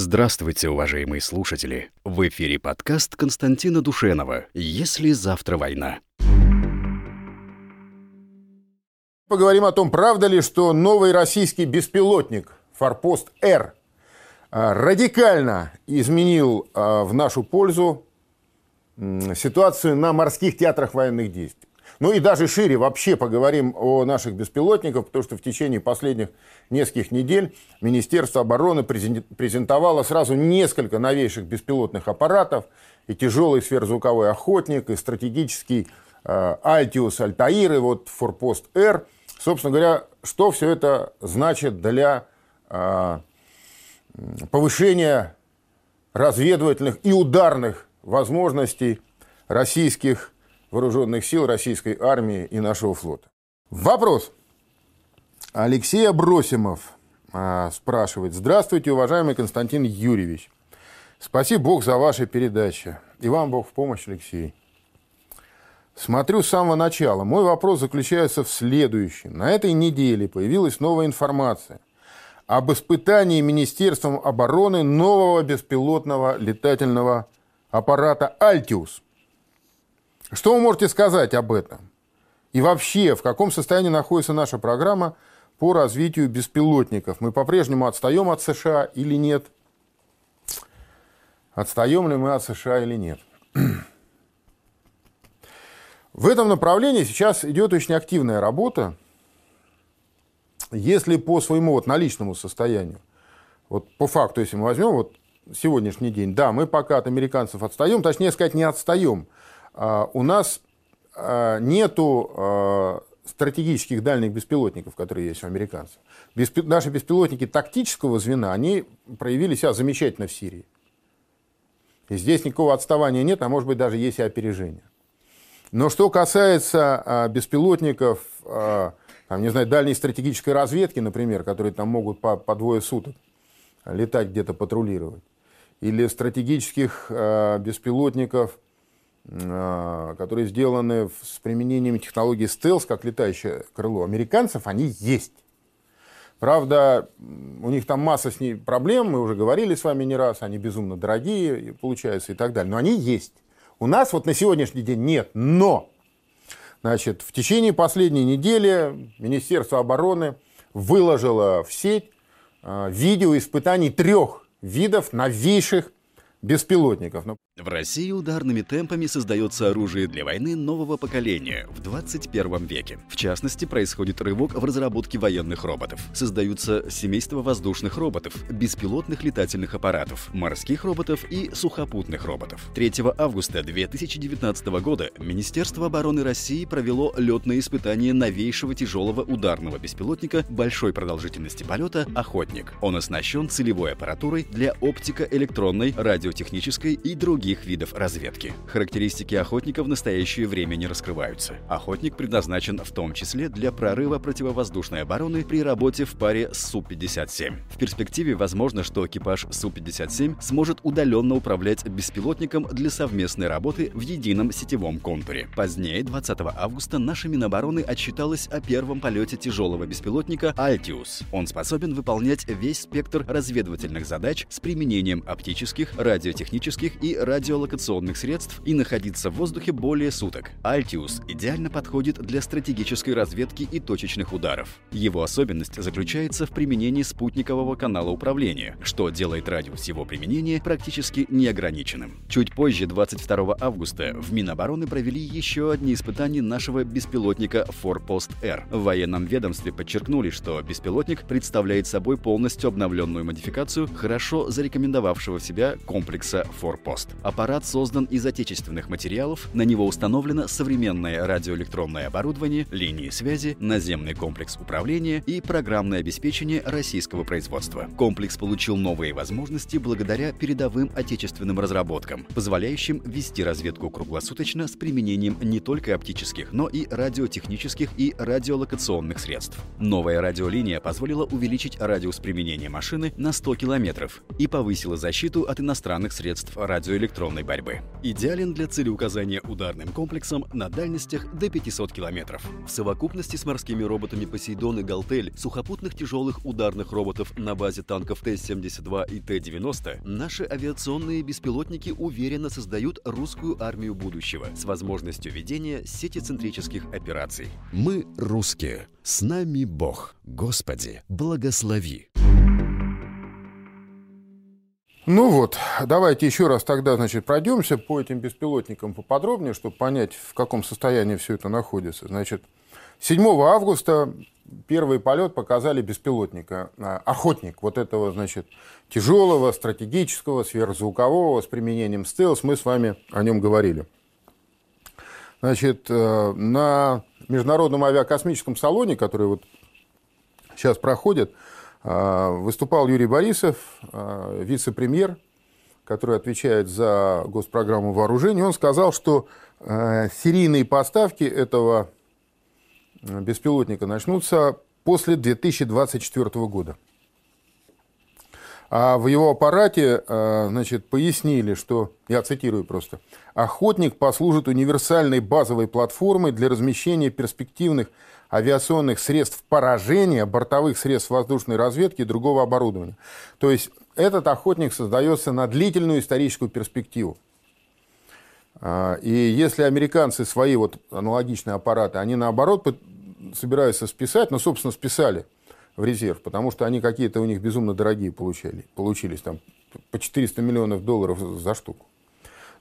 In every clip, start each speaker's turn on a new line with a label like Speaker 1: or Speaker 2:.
Speaker 1: Здравствуйте, уважаемые слушатели! В эфире подкаст Константина Душенова «Если завтра война».
Speaker 2: Поговорим о том, правда ли, что новый российский беспилотник «Форпост-Р» а, радикально изменил а, в нашу пользу ситуацию на морских театрах военных действий. Ну и даже шире вообще поговорим о наших беспилотниках, потому что в течение последних нескольких недель Министерство обороны презентовало сразу несколько новейших беспилотных аппаратов, и тяжелый сверхзвуковой охотник, и стратегический э, Альтиус Альтаир, и вот Форпост Р. Собственно говоря, что все это значит для э, повышения разведывательных и ударных возможностей российских вооруженных сил российской армии и нашего флота. Вопрос. Алексей Абросимов а, спрашивает. Здравствуйте, уважаемый Константин Юрьевич. Спасибо Бог за ваши передачи. И вам Бог в помощь, Алексей. Смотрю с самого начала. Мой вопрос заключается в следующем. На этой неделе появилась новая информация об испытании Министерством обороны нового беспилотного летательного аппарата «Альтиус». Что вы можете сказать об этом? И вообще, в каком состоянии находится наша программа по развитию беспилотников? Мы по-прежнему отстаем от США или нет? Отстаем ли мы от США или нет? В этом направлении сейчас идет очень активная работа. Если по своему вот наличному состоянию, вот по факту, если мы возьмем вот сегодняшний день, да, мы пока от американцев отстаем, точнее сказать, не отстаем – у нас а, нету а, стратегических дальних беспилотников, которые есть у американцев. Наши беспилотники тактического звена, они проявили себя замечательно в Сирии. И здесь никакого отставания нет, а может быть даже есть и опережение. Но что касается а, беспилотников, а, там, не знаю, дальней стратегической разведки, например, которые там могут по, по двое суток летать где-то патрулировать, или стратегических а, беспилотников, а, которые сделаны с применением технологии стелс, как летающее крыло американцев, они есть. Правда, у них там масса с ней проблем, мы уже говорили с вами не раз, они безумно дорогие получаются и так далее, но они есть. У нас вот на сегодняшний день нет, но значит, в течение последней недели Министерство обороны выложило в сеть а, видео испытаний трех видов новейших беспилотников.
Speaker 1: В России ударными темпами создается оружие для войны нового поколения в 21 веке. В частности, происходит рывок в разработке военных роботов. Создаются семейства воздушных роботов, беспилотных летательных аппаратов, морских роботов и сухопутных роботов. 3 августа 2019 года Министерство обороны России провело летное испытание новейшего тяжелого ударного беспилотника большой продолжительности полета «Охотник». Он оснащен целевой аппаратурой для оптико-электронной, радиотехнической и других других видов разведки. Характеристики охотника в настоящее время не раскрываются. Охотник предназначен в том числе для прорыва противовоздушной обороны при работе в паре с Су-57. В перспективе возможно, что экипаж Су-57 сможет удаленно управлять беспилотником для совместной работы в едином сетевом контуре. Позднее, 20 августа, наша Минобороны отчиталась о первом полете тяжелого беспилотника «Альтиус». Он способен выполнять весь спектр разведывательных задач с применением оптических, радиотехнических и радио радиолокационных средств и находиться в воздухе более суток. Altius идеально подходит для стратегической разведки и точечных ударов. Его особенность заключается в применении спутникового канала управления, что делает радиус его применения практически неограниченным. Чуть позже, 22 августа, в Минобороны провели еще одни испытания нашего беспилотника Форпост-Р. В военном ведомстве подчеркнули, что беспилотник представляет собой полностью обновленную модификацию хорошо зарекомендовавшего себя комплекса Форпост. Аппарат создан из отечественных материалов, на него установлено современное радиоэлектронное оборудование, линии связи, наземный комплекс управления и программное обеспечение российского производства. Комплекс получил новые возможности благодаря передовым отечественным разработкам, позволяющим вести разведку круглосуточно с применением не только оптических, но и радиотехнических и радиолокационных средств. Новая радиолиния позволила увеличить радиус применения машины на 100 километров и повысила защиту от иностранных средств радиоэлектроники электронной борьбы. Идеален для целеуказания ударным комплексом на дальностях до 500 километров. В совокупности с морскими роботами «Посейдон» и «Галтель», сухопутных тяжелых ударных роботов на базе танков Т-72 и Т-90, наши авиационные беспилотники уверенно создают русскую армию будущего с возможностью ведения сетицентрических операций. Мы русские. С нами Бог. Господи, благослови.
Speaker 2: Ну вот, давайте еще раз тогда, значит, пройдемся по этим беспилотникам поподробнее, чтобы понять, в каком состоянии все это находится. Значит, 7 августа первый полет показали беспилотника, а, охотник вот этого, значит, тяжелого, стратегического, сверхзвукового, с применением стелс, мы с вами о нем говорили. Значит, э, на Международном авиакосмическом салоне, который вот сейчас проходит, выступал Юрий Борисов, а, вице-премьер, который отвечает за госпрограмму вооружений. Он сказал, что а, серийные поставки этого беспилотника начнутся после 2024 года. А в его аппарате значит, пояснили, что, я цитирую просто, «Охотник послужит универсальной базовой платформой для размещения перспективных авиационных средств поражения, бортовых средств воздушной разведки и другого оборудования. То есть этот охотник создается на длительную историческую перспективу. А, и если американцы свои вот аналогичные аппараты, они наоборот собираются списать, ну, собственно, списали в резерв, потому что они какие-то у них безумно дорогие получали, получились там по 400 миллионов долларов за штуку,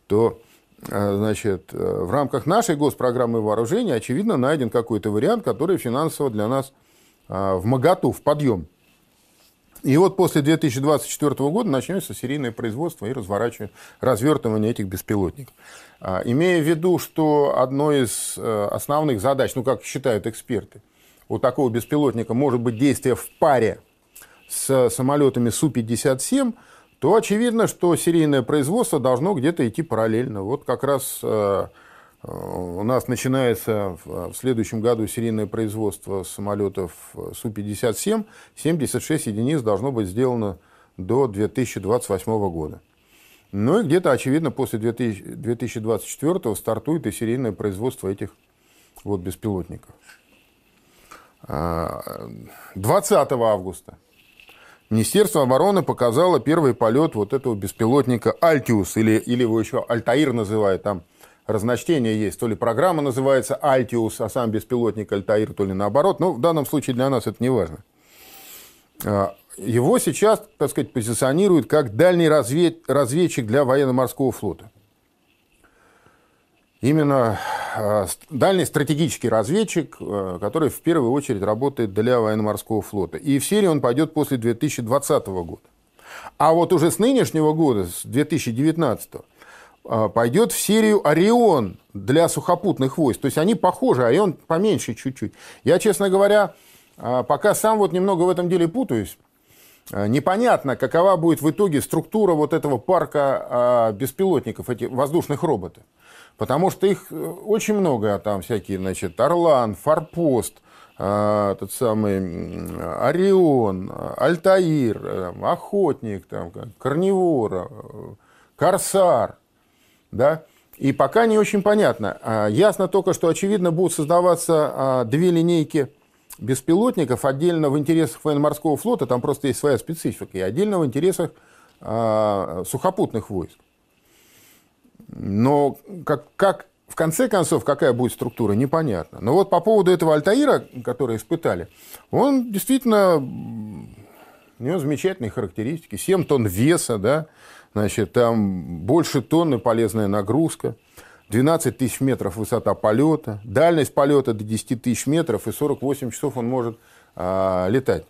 Speaker 2: то значит, э, в рамках нашей госпрограммы вооружения, очевидно, найден какой-то вариант, который финансово для нас э, в моготу, в подъем. И вот после 2024 года начнется серийное производство и разворачивание, развертывание этих беспилотников. Имея в виду, что одной из основных задач, ну, как считают эксперты, у такого беспилотника может быть действие в паре с самолетами Су-57, то очевидно, что серийное производство должно где-то идти параллельно. Вот как раз э, э, у нас начинается в следующем году серийное производство самолетов Су-57. 76 единиц должно быть сделано до 2028 года. Ну и где-то, очевидно, после 2024 стартует и серийное производство этих вот беспилотников. 20 а, августа Министерство обороны показало первый полет вот этого беспилотника «Альтиус», или, или его еще «Альтаир» называют, там разночтение есть. То ли программа называется «Альтиус», а сам беспилотник «Альтаир», то ли наоборот. Но в данном случае для нас это не важно. А, его сейчас, так сказать, позиционируют как дальний развед... разведчик для военно-морского флота именно дальний стратегический разведчик, а, который в первую очередь работает для военно-морского флота. И в серии он пойдет после 2020 года. А вот уже с нынешнего года, с 2019 а, пойдет в серию «Орион» для сухопутных войск. То есть они похожи, Орион поменьше чуть-чуть. Я, честно говоря, пока сам вот немного в этом деле путаюсь. Непонятно, какова будет в итоге структура вот этого парка беспилотников, этих воздушных роботов. Потому что их э, очень много, там всякие, значит, Орлан, Форпост, э, тот самый Орион, Альтаир, э, Охотник, там, Корневор, Корсар, да, и пока не очень понятно. А, ясно только, что, очевидно, будут создаваться а, две линейки беспилотников отдельно в интересах военно-морского флота, там просто есть своя специфика, и отдельно в интересах а, сухопутных войск. Но как, как, в конце концов, какая будет структура, непонятно. Но вот по поводу этого Альтаира, который испытали, он действительно, у него замечательные характеристики. 7 тонн веса, да, значит, там больше тонны полезная нагрузка. 12 тысяч метров высота полета, дальность полета до 10 тысяч метров, и 48 часов он может а, летать.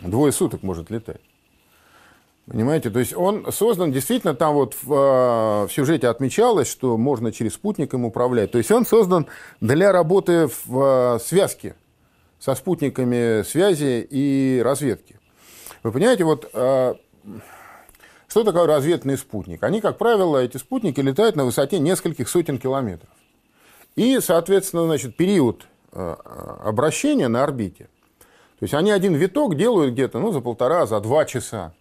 Speaker 2: Двое суток может летать. Понимаете, то есть он создан, действительно, там вот в, э, в сюжете отмечалось, что можно через спутник им управлять. То есть он создан для работы в э, связке со спутниками связи и разведки. Вы понимаете, вот э, что такое разведный спутник? Они, как правило, эти спутники летают на высоте нескольких сотен километров. И, соответственно, значит, период обращения на орбите. То есть они один виток делают где-то ну, за полтора, за два часа.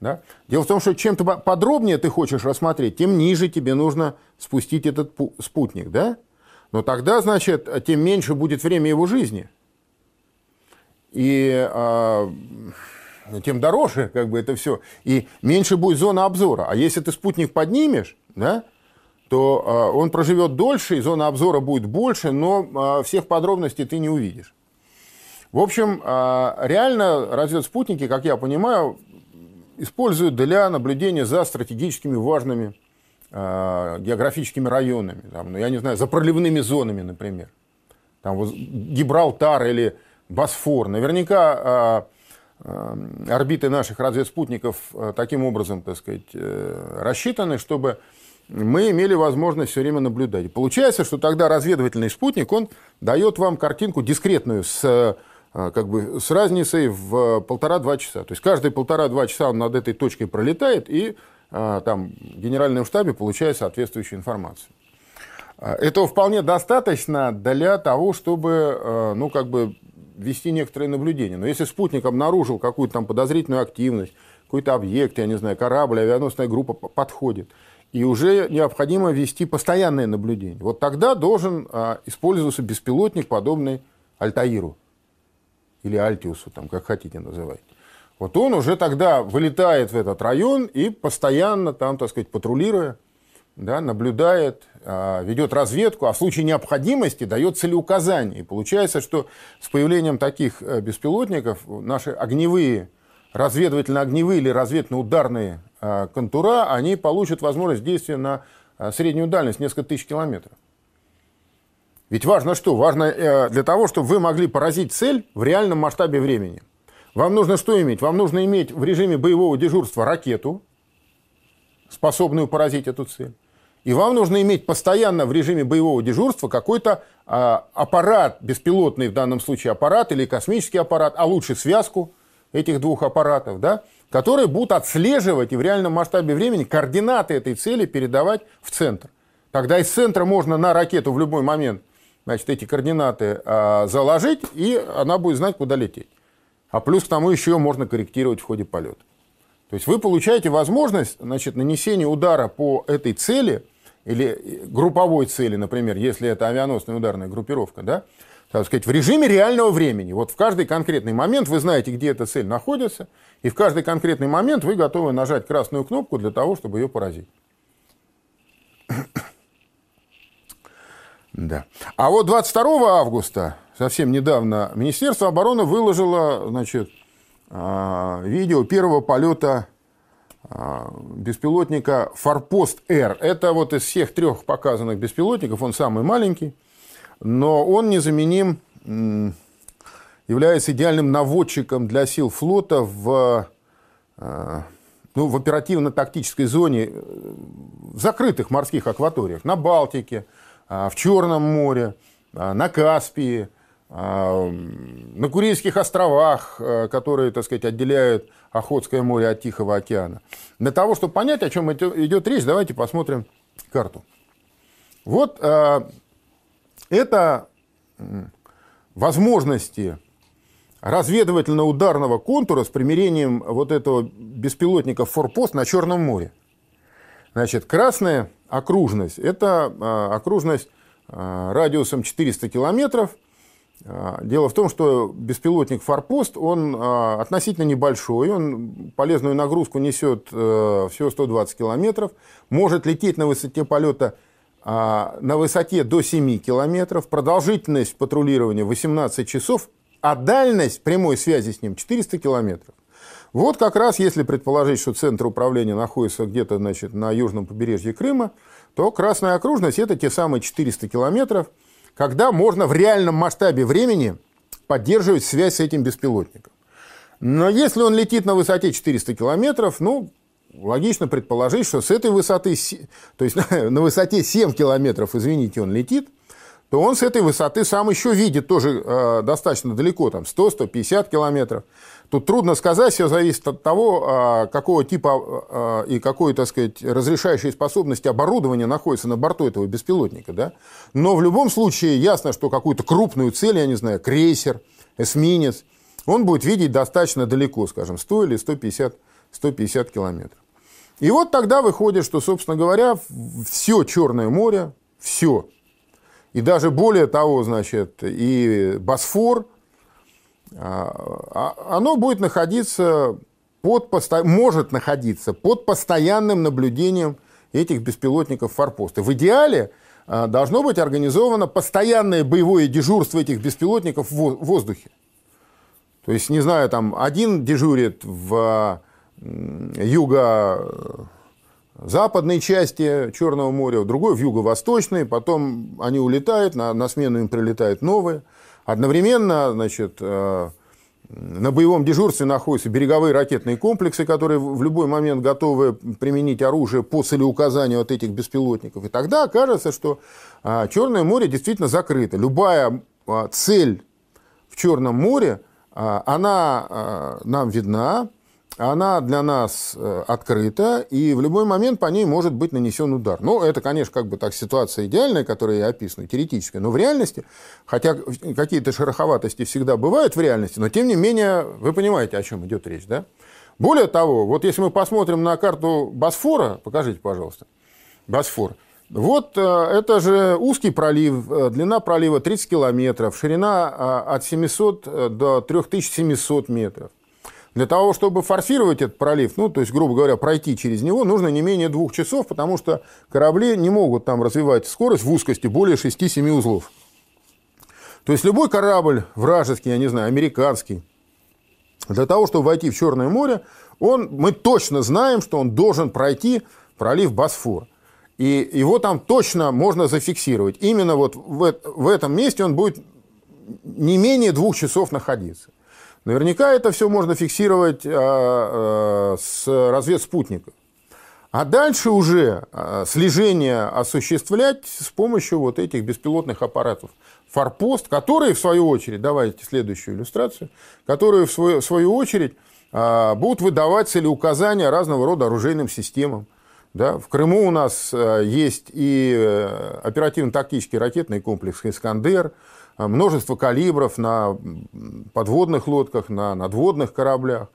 Speaker 2: Да? Дело в том, что чем подробнее ты хочешь рассмотреть, тем ниже тебе нужно спустить этот спутник. Да? Но тогда, значит, тем меньше будет время его жизни. И а, тем дороже как бы это все. И меньше будет зона обзора. А если ты спутник поднимешь, да, то а, он проживет дольше, и зона обзора будет больше, но а, всех подробностей ты не увидишь. В общем, а, реально разведспутники, как я понимаю, используют для наблюдения за стратегическими важными э, географическими районами. Там, ну, я не знаю, за проливными зонами, например. Там вот Гибралтар или Босфор. Наверняка э, э, орбиты наших разведспутников таким образом, так сказать, э, рассчитаны, чтобы мы имели возможность все время наблюдать. Получается, что тогда разведывательный спутник, он дает вам картинку дискретную с как бы с разницей в полтора-два часа. То есть каждые полтора-два часа он над этой точкой пролетает, и а, там в генеральном штабе получает соответствующую информацию. А, этого вполне достаточно для того, чтобы ну, как бы вести некоторые наблюдения. Но если спутник обнаружил какую-то там подозрительную активность, какой-то объект, я не знаю, корабль, авианосная группа подходит, и уже необходимо вести постоянное наблюдение. Вот тогда должен использоваться беспилотник, подобный Альтаиру или Альтиусу, там, как хотите называть. Вот он уже тогда вылетает в этот район и постоянно там, так сказать, патрулируя, да, наблюдает, а, ведет разведку, а в случае необходимости дает целеуказания. И получается, что с появлением таких э, беспилотников наши огневые, разведывательно-огневые или разведно-ударные а, контура, они получат возможность действия на а, среднюю дальность, несколько тысяч километров. Ведь важно что? Важно э, для того, чтобы вы могли поразить цель в реальном масштабе времени. Вам нужно что иметь? Вам нужно иметь в режиме боевого дежурства ракету, способную поразить эту цель. И вам нужно иметь постоянно в режиме боевого дежурства какой-то а, аппарат, беспилотный в данном случае аппарат или космический аппарат, а лучше связку этих двух аппаратов, да, которые будут отслеживать и в реальном масштабе времени координаты этой цели передавать в центр. Тогда из центра можно на ракету в любой момент значит, эти координаты а, заложить, и она будет знать, куда лететь. А плюс к тому еще можно корректировать в ходе полета. То есть вы получаете возможность значит, нанесения удара по этой цели, или групповой цели, например, если это авианосная ударная группировка, да, так сказать, в режиме реального времени. Вот в каждый конкретный момент вы знаете, где эта цель находится, и в каждый конкретный момент вы готовы нажать красную кнопку для того, чтобы ее поразить. Да. А вот 22 августа, совсем недавно, Министерство обороны выложило значит, а, видео первого полета а, беспилотника «Форпост-Р». Это вот из всех трех показанных беспилотников, он самый маленький, но он незаменим, является идеальным наводчиком для сил флота в, а, ну, в оперативно-тактической зоне э, в закрытых морских акваториях, на Балтике, в Черном море, а, на Каспии, а, на Курильских островах, которые, так сказать, отделяют Охотское море от Тихого океана. Для того, чтобы понять, о чем идет речь, давайте посмотрим карту. Вот это возможности разведывательно-ударного контура с примирением вот этого беспилотника «Форпост» на Черном море. Значит, красная окружность – это а, окружность а, радиусом 400 километров. А, дело в том, что беспилотник «Форпост», он относительно небольшой, он полезную нагрузку несет э, всего 120 километров, может лететь на высоте полета на высоте до 7 километров, продолжительность патрулирования 18 часов, а дальность прямой связи с ним 400 километров. Вот как раз, если предположить, что центр управления находится где-то значит, на южном побережье Крыма, то Красная окружность – это те самые 400 километров, когда можно в реальном масштабе времени поддерживать связь с этим беспилотником. Но если он летит на высоте 400 километров, ну, логично предположить, что с этой высоты, то есть на высоте 7 километров, извините, он летит, то он с этой высоты сам еще видит тоже э, достаточно далеко, там 100-150 километров. Тут трудно сказать, все зависит от того, а, какого типа а, и какой, так сказать, разрешающей способности оборудования находится на борту этого беспилотника. Да? Но в любом случае ясно, что какую-то крупную цель, я не знаю, крейсер, эсминец, он будет видеть достаточно далеко, скажем, 100 или 150 150 километров. И вот тогда выходит, что, собственно говоря, все Черное море, все, и даже более того, значит, и Босфор, оно будет находиться под, может находиться под постоянным наблюдением этих беспилотников форпоста. В идеале а, должно быть организовано постоянное боевое дежурство этих беспилотников в воздухе. То есть, не знаю, там один дежурит в юго-западной части Черного моря, другой в юго-восточной, потом они улетают, на, на смену им прилетают новые. Одновременно, значит, э, на боевом дежурстве находятся береговые ракетные комплексы, которые в любой момент готовы применить оружие по целеуказанию от этих беспилотников. И тогда окажется, что а, Черное море действительно закрыто. Любая а, цель в Черном море, а, она нам видна, она для нас э, открыта, и в любой момент по ней может быть нанесен удар. Ну, это, конечно, как бы так ситуация идеальная, которую я описываю, теоретическая, но в реальности, хотя какие-то шероховатости всегда бывают в реальности, но тем не менее, вы понимаете, о чем идет речь, да? Более того, вот если мы посмотрим на карту Босфора, покажите, пожалуйста, Босфор, вот э, это же узкий пролив, э, длина пролива 30 километров, ширина от 700 до 3700 метров. Для того, чтобы форсировать этот пролив, ну, то есть, грубо говоря, пройти через него, нужно не менее двух часов, потому что корабли не могут там развивать скорость в узкости более 6-7 узлов. То есть, любой корабль вражеский, я не знаю, американский, для того, чтобы войти в Черное море, он, мы точно знаем, что он должен пройти пролив Босфор. И его там точно можно зафиксировать. Именно вот в, в этом месте он будет не менее двух часов находиться. Наверняка это все можно фиксировать а, а, с разведспутников. А дальше уже а, слежение осуществлять с помощью вот этих беспилотных аппаратов. Форпост, которые, в свою очередь, давайте следующую иллюстрацию, которые, в свою, в свою очередь, будут выдавать целеуказания разного рода оружейным системам. Да? В Крыму у нас есть и э, оперативно-тактический ракетный комплекс «Искандер», множество калибров на подводных лодках, на надводных кораблях.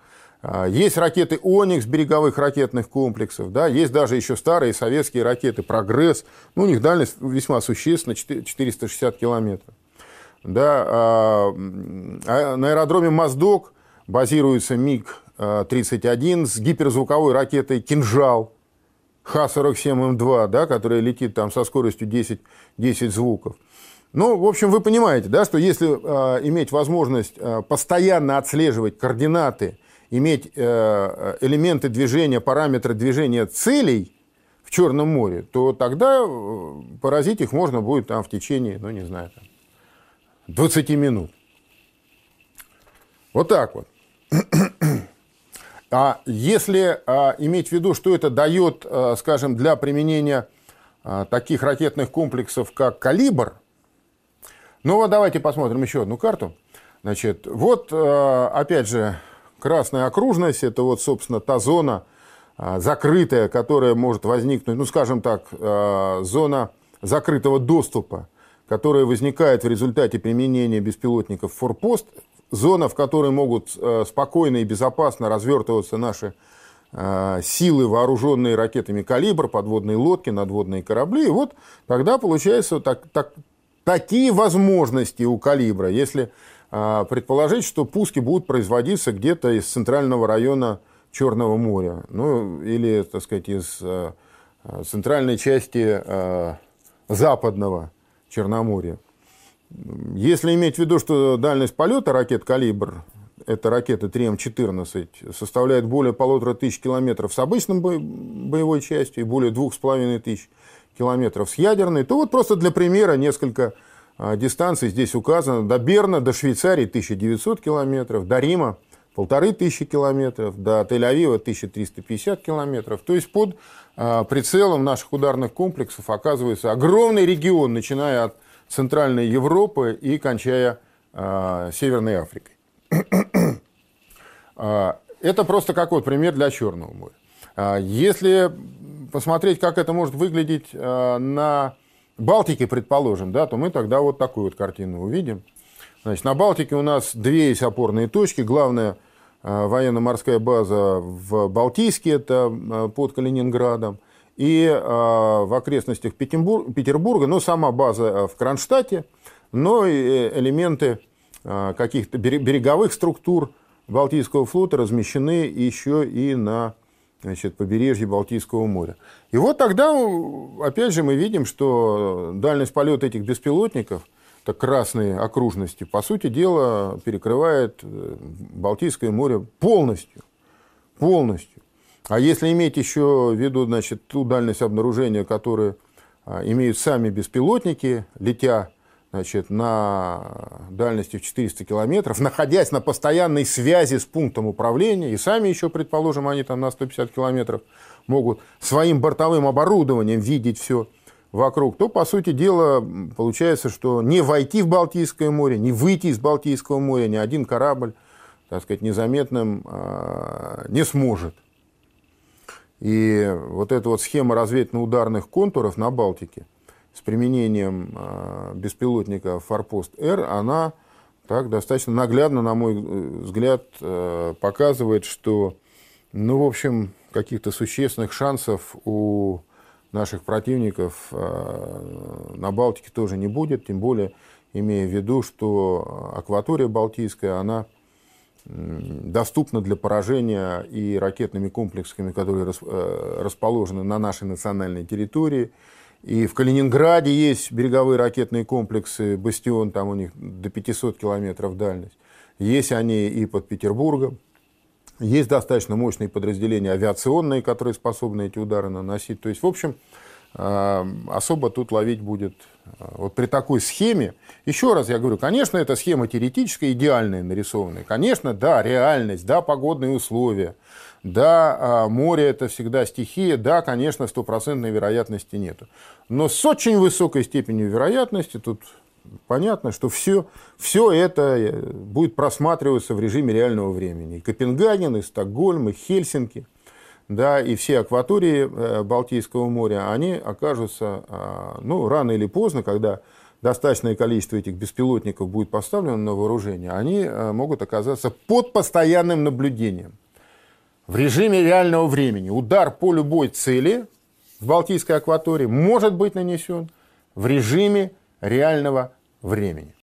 Speaker 2: А, есть ракеты «Оникс» береговых ракетных комплексов, да, есть даже еще старые советские ракеты «Прогресс». Ну, у них дальность весьма существенна, 460 километров. Да, а, на аэродроме «Моздок» базируется МиГ-31 с гиперзвуковой ракетой «Кинжал», Х-47М2, да, которая летит там со скоростью 10, 10 звуков. Ну, в общем, вы понимаете, да, что если э, иметь возможность э, постоянно отслеживать координаты, иметь э, элементы движения, параметры движения целей в Черном море, то тогда э, поразить их можно будет там в течение, ну, не знаю, там, 20 минут. Вот так вот. А если а, иметь в виду, что это дает, а, скажем, для применения а, таких ракетных комплексов, как «Калибр», ну вот давайте посмотрим еще одну карту. Значит, вот э, опять же красная окружность, это вот, собственно, та зона э, закрытая, которая может возникнуть, ну, скажем так, э, зона закрытого доступа, которая возникает в результате применения беспилотников «Форпост», зона, в которой могут спокойно и безопасно развертываться наши силы, вооруженные ракетами «Калибр», подводные лодки, надводные корабли. И вот тогда получается так, так, такие возможности у калибра, если а, предположить, что пуски будут производиться где-то из центрального района Черного моря, ну или, так сказать, из а, центральной части а, западного Черноморья. Если иметь в виду, что дальность полета ракет «Калибр» это ракеты 3М14, составляет более полутора тысяч километров с обычным боевой частью и более двух с половиной тысяч километров с ядерной, то вот просто для примера несколько а, дистанций здесь указано. До Берна, до Швейцарии 1900 километров, до Рима полторы тысячи километров, до Тель-Авива 1350 километров. То есть под а, прицелом наших ударных комплексов оказывается огромный регион, начиная от Центральной Европы и кончая а, Северной Африкой. Это просто какой пример для Черного моря. Если посмотреть, как это может выглядеть э, на Балтике, предположим, да, то мы тогда вот такую вот картину увидим. Значит, на Балтике у нас две есть опорные точки. Главное военно-морская база в Балтийске, это под Калининградом, и в окрестностях Петербурга, ну, сама база в Кронштадте, но и элементы каких-то береговых структур Балтийского флота размещены еще и на значит, побережье Балтийского моря. И вот тогда, опять же, мы видим, что дальность полета этих беспилотников, так красные окружности, по сути дела, перекрывает э, Балтийское море полностью. Полностью. А если иметь еще в виду значит, ту дальность обнаружения, которую а, имеют сами беспилотники, летя значит, на дальности в 400 километров, находясь на постоянной связи с пунктом управления, и сами еще, предположим, они там на 150 километров могут своим бортовым оборудованием видеть все вокруг, то, по сути дела, получается, что не войти в Балтийское море, не выйти из Балтийского моря ни один корабль, так сказать, незаметным э, не сможет. И вот эта вот схема разведывательно-ударных контуров на Балтике – с применением а, беспилотника «Форпост-Р», она так достаточно наглядно, на мой э, взгляд, э, показывает, что, ну, в общем, каких-то существенных шансов у наших противников а, на Балтике тоже не будет, тем более имея в виду, что акватория Балтийская, она доступна для поражения и ракетными комплексами, которые э, расположены на нашей национальной территории, и в Калининграде есть береговые ракетные комплексы «Бастион», там у них до 500 километров дальность. Есть они и под Петербургом. Есть достаточно мощные подразделения авиационные, которые способны эти удары наносить. То есть, в общем, э, особо тут ловить будет вот при такой схеме. Еще раз я говорю, конечно, эта схема теоретическая, идеальная нарисованная. Конечно, да, реальность, да, погодные условия, да, а, море это всегда стихия, да, конечно, стопроцентной вероятности нету. Но с очень высокой степенью вероятности тут понятно, что все, все это э, будет просматриваться в режиме реального времени. И Копенгаген, и Стокгольм, и Хельсинки, да, и все акватории э, Балтийского моря, они окажутся, а, ну, рано или поздно, когда достаточное количество этих беспилотников будет поставлено на вооружение, они э, могут оказаться под постоянным наблюдением в режиме реального времени. Удар по любой цели в Балтийской акватории может быть нанесен в режиме реального времени.